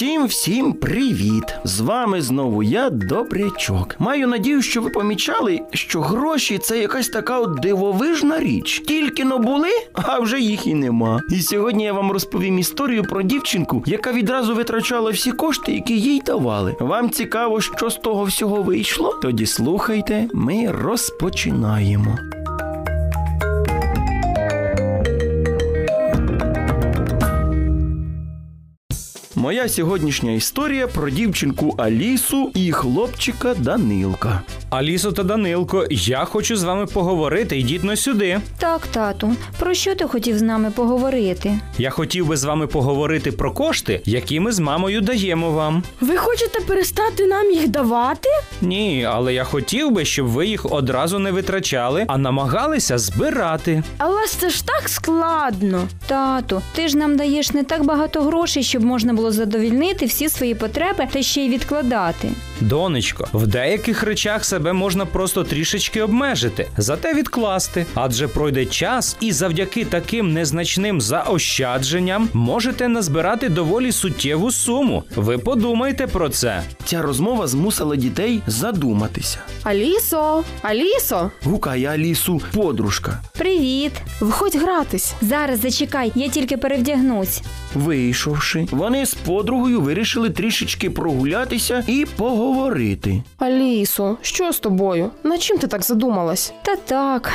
Всім всім привіт! З вами знову я, Добрячок. Маю надію, що ви помічали, що гроші це якась така от дивовижна річ. Тільки но були, а вже їх і нема. І сьогодні я вам розповім історію про дівчинку, яка відразу витрачала всі кошти, які їй давали. Вам цікаво, що з того всього вийшло? Тоді слухайте, ми розпочинаємо. Моя сьогоднішня історія про дівчинку Алісу і хлопчика Данилка. Алісо та Данилко, я хочу з вами поговорити. Йдіть но сюди. Так, тату, про що ти хотів з нами поговорити? Я хотів би з вами поговорити про кошти, які ми з мамою даємо вам. Ви хочете перестати нам їх давати? Ні, але я хотів би, щоб ви їх одразу не витрачали, а намагалися збирати. Але ж це ж так складно. Тату, ти ж нам даєш не так багато грошей, щоб можна було задовільнити всі свої потреби та ще й відкладати. Донечко, в деяких речах себе можна просто трішечки обмежити, зате відкласти. Адже пройде час, і завдяки таким незначним заощадженням можете назбирати доволі суттєву суму. Ви подумайте про це. Ця розмова змусила дітей задуматися. Алісо, Алісо, Гукає Алісу подружка. Привіт! виходь гратись. Зараз зачекай, я тільки перевдягнусь. Вийшовши, вони з подругою вирішили трішечки прогулятися і поговорити. Алісо, що з тобою? На чим ти так задумалась? Та так,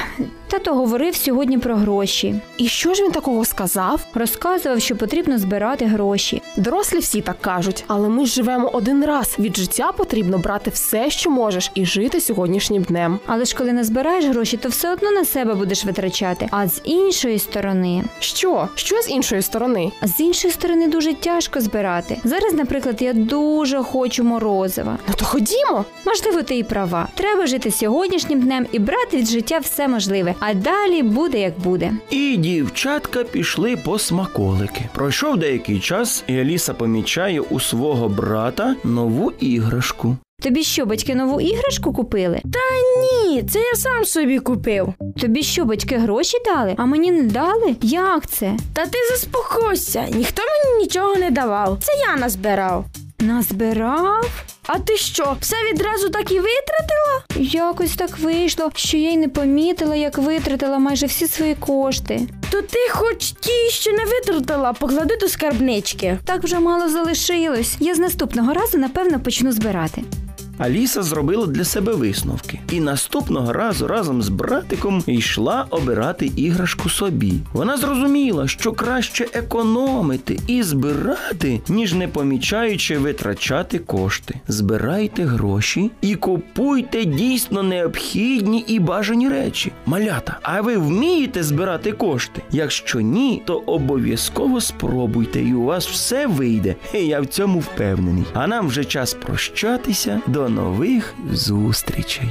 тато говорив сьогодні про гроші. І що ж він такого сказав? Розказував, що потрібно збирати гроші. Дорослі всі так кажуть, але ми ж живемо один раз. Від життя потрібно брати все, що можеш, і жити сьогоднішнім днем. Але ж коли не збираєш гроші, то все одно на себе будеш витрачати. А з іншої сторони, Що? Що з іншої сторони? з іншої сторони дуже тяжко збирати. Зараз, наприклад, я дуже хочу морозива. Ну то ходімо. Можливо, ти і права. Треба жити сьогоднішнім днем і брати від життя все можливе, а далі буде як буде. І дівчатка пішли по смаколики. Пройшов деякий час, і Аліса помічає у свого брата нову іграшку. Тобі що, батьки нову іграшку купили? Та Ні, це я сам собі купив. Тобі що, батьки гроші дали? А мені не дали? Як це? Та ти заспокойся, ніхто мені нічого не давав. Це я назбирав. Назбирав? А ти що, все відразу так і витратила? Якось так вийшло, що я й не помітила, як витратила майже всі свої кошти. То ти хоч ті, що не витратила, поклади до скарбнички. Так вже мало залишилось. Я з наступного разу, напевно, почну збирати. Аліса зробила для себе висновки і наступного разу разом з братиком йшла обирати іграшку собі. Вона зрозуміла, що краще економити і збирати, ніж не помічаючи витрачати кошти. Збирайте гроші і купуйте дійсно необхідні і бажані речі. Малята, а ви вмієте збирати кошти? Якщо ні, то обов'язково спробуйте, і у вас все вийде. Я в цьому впевнений. А нам вже час прощатися. До нових зустрічей.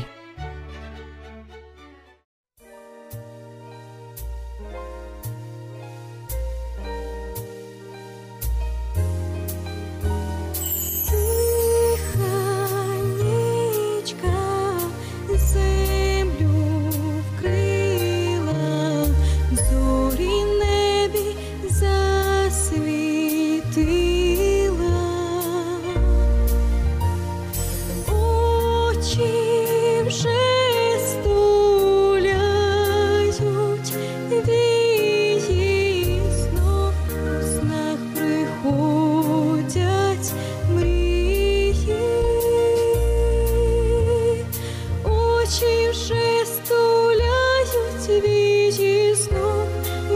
Вії знов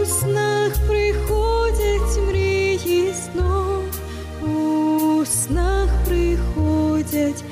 у снах приходять мрії знов. У снах приходять